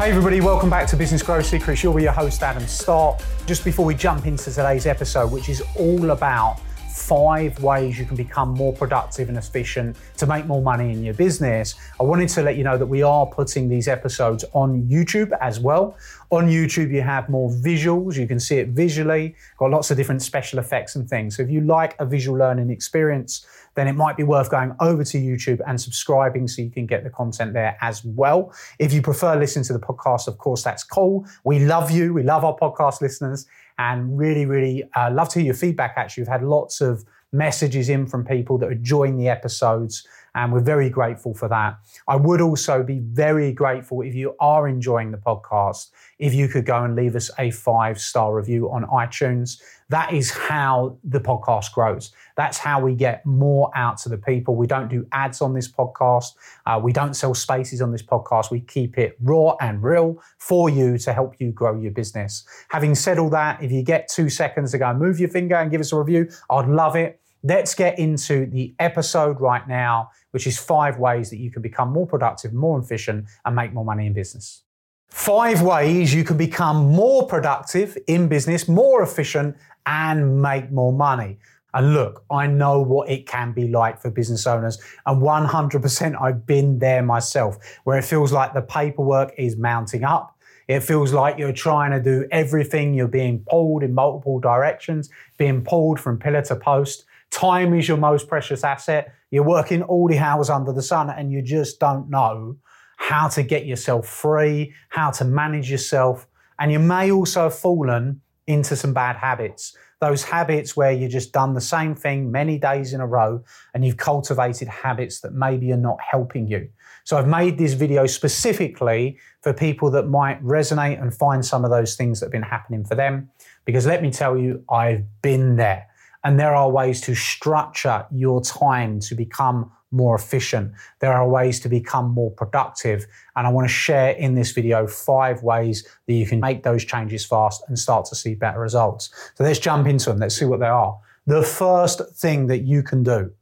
Hey everybody, welcome back to Business Growth Secrets. You'll be your host Adam Stott. Just before we jump into today's episode, which is all about five ways you can become more productive and efficient to make more money in your business. I wanted to let you know that we are putting these episodes on YouTube as well. On YouTube, you have more visuals, you can see it visually, got lots of different special effects and things. So if you like a visual learning experience, then it might be worth going over to YouTube and subscribing so you can get the content there as well. If you prefer listening to the podcast, of course, that's cool. We love you. We love our podcast listeners and really, really uh, love to hear your feedback. Actually, we've had lots of messages in from people that are enjoying the episodes, and we're very grateful for that. I would also be very grateful if you are enjoying the podcast, if you could go and leave us a five star review on iTunes. That is how the podcast grows. That's how we get more out to the people. We don't do ads on this podcast. Uh, we don't sell spaces on this podcast. We keep it raw and real for you to help you grow your business. Having said all that, if you get two seconds to go move your finger and give us a review, I'd love it. Let's get into the episode right now, which is five ways that you can become more productive, more efficient, and make more money in business. Five ways you can become more productive in business, more efficient, and make more money. And look, I know what it can be like for business owners. And 100% I've been there myself, where it feels like the paperwork is mounting up. It feels like you're trying to do everything. You're being pulled in multiple directions, being pulled from pillar to post. Time is your most precious asset. You're working all the hours under the sun and you just don't know how to get yourself free, how to manage yourself. And you may also have fallen into some bad habits. Those habits where you've just done the same thing many days in a row and you've cultivated habits that maybe are not helping you. So I've made this video specifically for people that might resonate and find some of those things that have been happening for them. Because let me tell you, I've been there. And there are ways to structure your time to become more efficient. There are ways to become more productive. And I want to share in this video five ways that you can make those changes fast and start to see better results. So let's jump into them. Let's see what they are. The first thing that you can do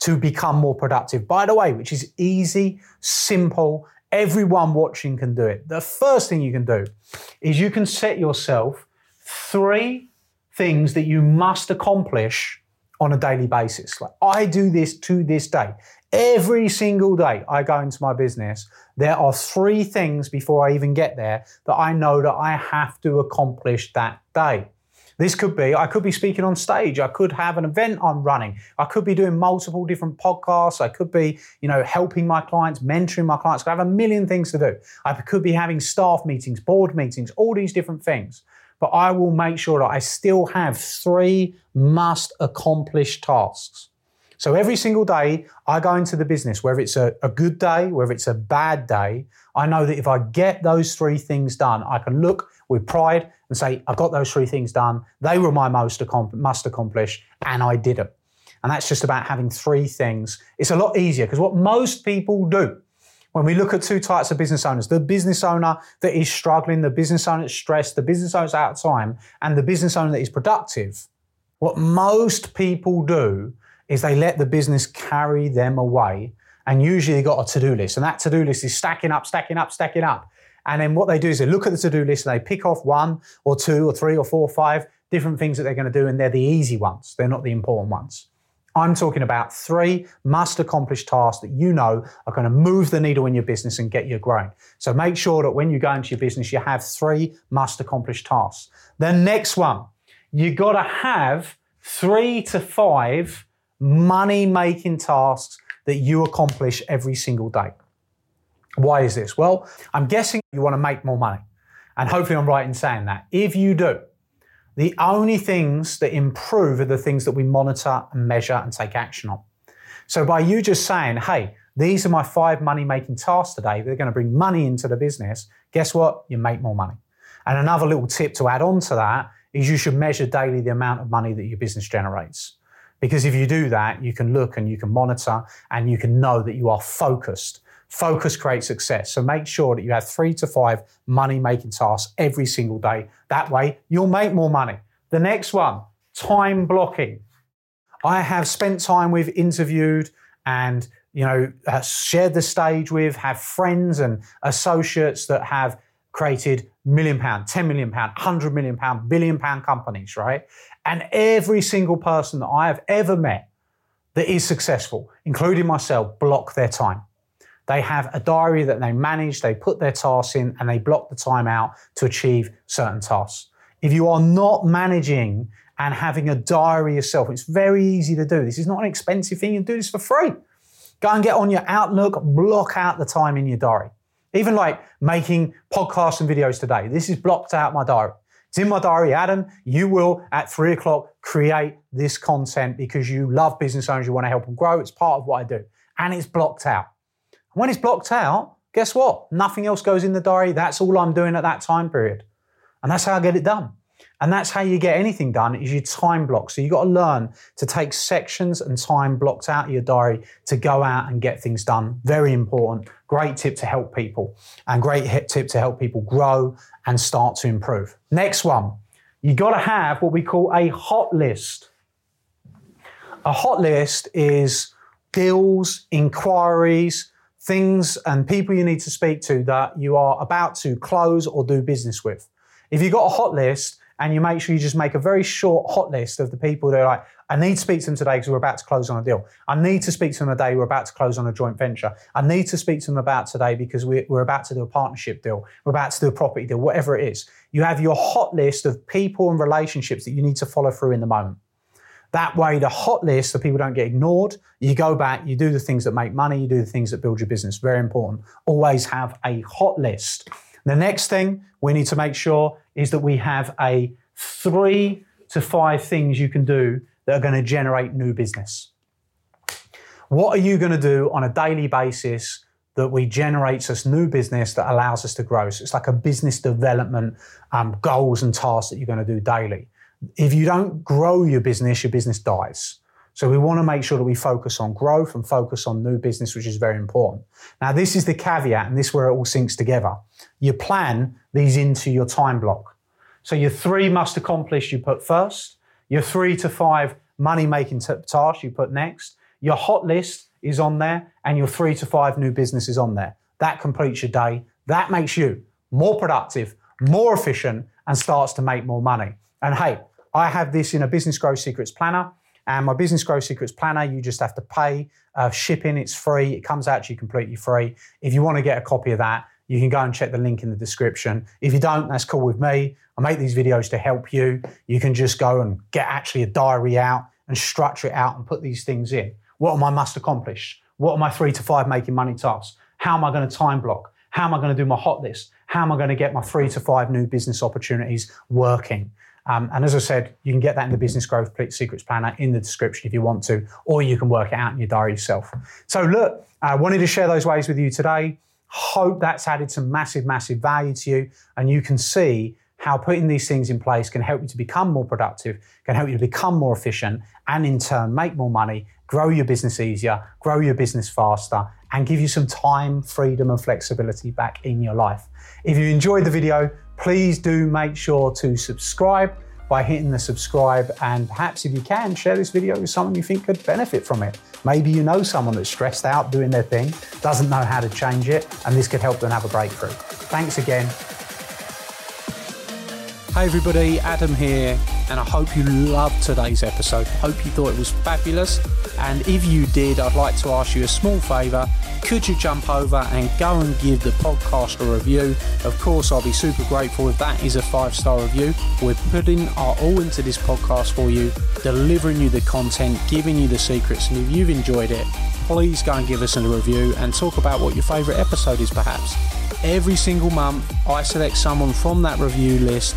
to become more productive, by the way, which is easy, simple, everyone watching can do it. The first thing you can do is you can set yourself three things that you must accomplish on a daily basis. Like I do this to this day. Every single day I go into my business, there are three things before I even get there that I know that I have to accomplish that day. This could be, I could be speaking on stage. I could have an event I'm running. I could be doing multiple different podcasts. I could be, you know, helping my clients, mentoring my clients. I have a million things to do. I could be having staff meetings, board meetings, all these different things but I will make sure that I still have three must accomplish tasks. So every single day I go into the business, whether it's a, a, good day, whether it's a bad day, I know that if I get those three things done, I can look with pride and say, I got those three things done. They were my most must accomplish, and I did them. And that's just about having three things. It's a lot easier because what most people do when we look at two types of business owners, the business owner that is struggling, the business owner that's stressed, the business owner out of time, and the business owner that is productive, what most people do is they let the business carry them away. And usually they've got a to-do list. And that to-do list is stacking up, stacking up, stacking up. And then what they do is they look at the to-do list and they pick off one or two or three or four or five different things that they're going to do, and they're the easy ones. They're not the important ones. I'm talking about three must accomplish tasks that you know are going to move the needle in your business and get you growing. So make sure that when you go into your business, you have three must accomplish tasks. The next one, you got to have three to five money making tasks that you accomplish every single day. Why is this? Well, I'm guessing you want to make more money. And hopefully, I'm right in saying that. If you do, the only things that improve are the things that we monitor and measure and take action on. So, by you just saying, hey, these are my five money making tasks today, they're going to bring money into the business, guess what? You make more money. And another little tip to add on to that is you should measure daily the amount of money that your business generates. Because if you do that, you can look and you can monitor and you can know that you are focused. Focus creates success. So make sure that you have three to five money making tasks every single day. That way, you'll make more money. The next one, time blocking. I have spent time with, interviewed, and you know, uh, shared the stage with, have friends and associates that have created million pound, 10 million pound, 100 million pound, billion pound companies, right? And every single person that I have ever met that is successful, including myself, block their time. They have a diary that they manage, they put their tasks in, and they block the time out to achieve certain tasks. If you are not managing and having a diary yourself, it's very easy to do. This is not an expensive thing, you do this for free. Go and get on your Outlook, block out the time in your diary. Even like making podcasts and videos today. This is blocked out my diary. It's in my diary, Adam. You will at three o'clock create this content because you love business owners, you want to help them grow. It's part of what I do. And it's blocked out. When it's blocked out, guess what? Nothing else goes in the diary. That's all I'm doing at that time period. And that's how I get it done. And that's how you get anything done is you time block. So you've got to learn to take sections and time blocked out of your diary to go out and get things done. Very important. Great tip to help people and great tip to help people grow and start to improve. Next one, you've got to have what we call a hot list. A hot list is deals, inquiries, things and people you need to speak to that you are about to close or do business with. If you've got a hot list and you make sure you just make a very short hot list of the people that are like, I need to speak to them today because we're about to close on a deal. I need to speak to them today. We're about to close on a joint venture. I need to speak to them about today because we're about to do a partnership deal. We're about to do a property deal, whatever it is. You have your hot list of people and relationships that you need to follow through in the moment. That way, the hot list, so people don't get ignored. You go back, you do the things that make money, you do the things that build your business. Very important. Always have a hot list. The next thing we need to make sure is that we have a three to five things you can do that are going to generate new business. What are you going to do on a daily basis that we generates us new business that allows us to grow? So it's like a business development um, goals and tasks that you're going to do daily if you don't grow your business, your business dies. So we want to make sure that we focus on growth and focus on new business, which is very important. Now, this is the caveat, and this is where it all syncs together. You plan these into your time block. So your three must accomplish you put first, your three to five money making tasks you put next, your hot list is on there, and your three to five new business is on there. That completes your day. That makes you more productive, more efficient, and starts to make more money. And hey, I have this in a Business Growth Secrets Planner. And my Business Growth Secrets Planner, you just have to pay uh, shipping. It's free. It comes out to you completely free. If you want to get a copy of that, you can go and check the link in the description. If you don't, that's cool with me. I make these videos to help you. You can just go and get actually a diary out and structure it out and put these things in. What am I must accomplish? What are my three to five making money tasks? How am I going to time block? How am I going to do my hot list? How am I going to get my three to five new business opportunities working? Um, and as I said, you can get that in the Business Growth Secrets Planner in the description if you want to, or you can work it out in your diary yourself. So, look, I wanted to share those ways with you today. Hope that's added some massive, massive value to you, and you can see how putting these things in place can help you to become more productive, can help you to become more efficient, and in turn make more money, grow your business easier, grow your business faster, and give you some time, freedom, and flexibility back in your life. If you enjoyed the video, please do make sure to subscribe by hitting the subscribe and perhaps if you can share this video with someone you think could benefit from it. Maybe you know someone that's stressed out doing their thing, doesn't know how to change it, and this could help them have a breakthrough. Thanks again. Hey everybody, Adam here, and I hope you loved today's episode. Hope you thought it was fabulous. And if you did, I'd like to ask you a small favour. Could you jump over and go and give the podcast a review? Of course, I'll be super grateful if that is a five star review. We're putting our all into this podcast for you, delivering you the content, giving you the secrets, and if you've enjoyed it, please go and give us a review and talk about what your favourite episode is, perhaps. Every single month, I select someone from that review list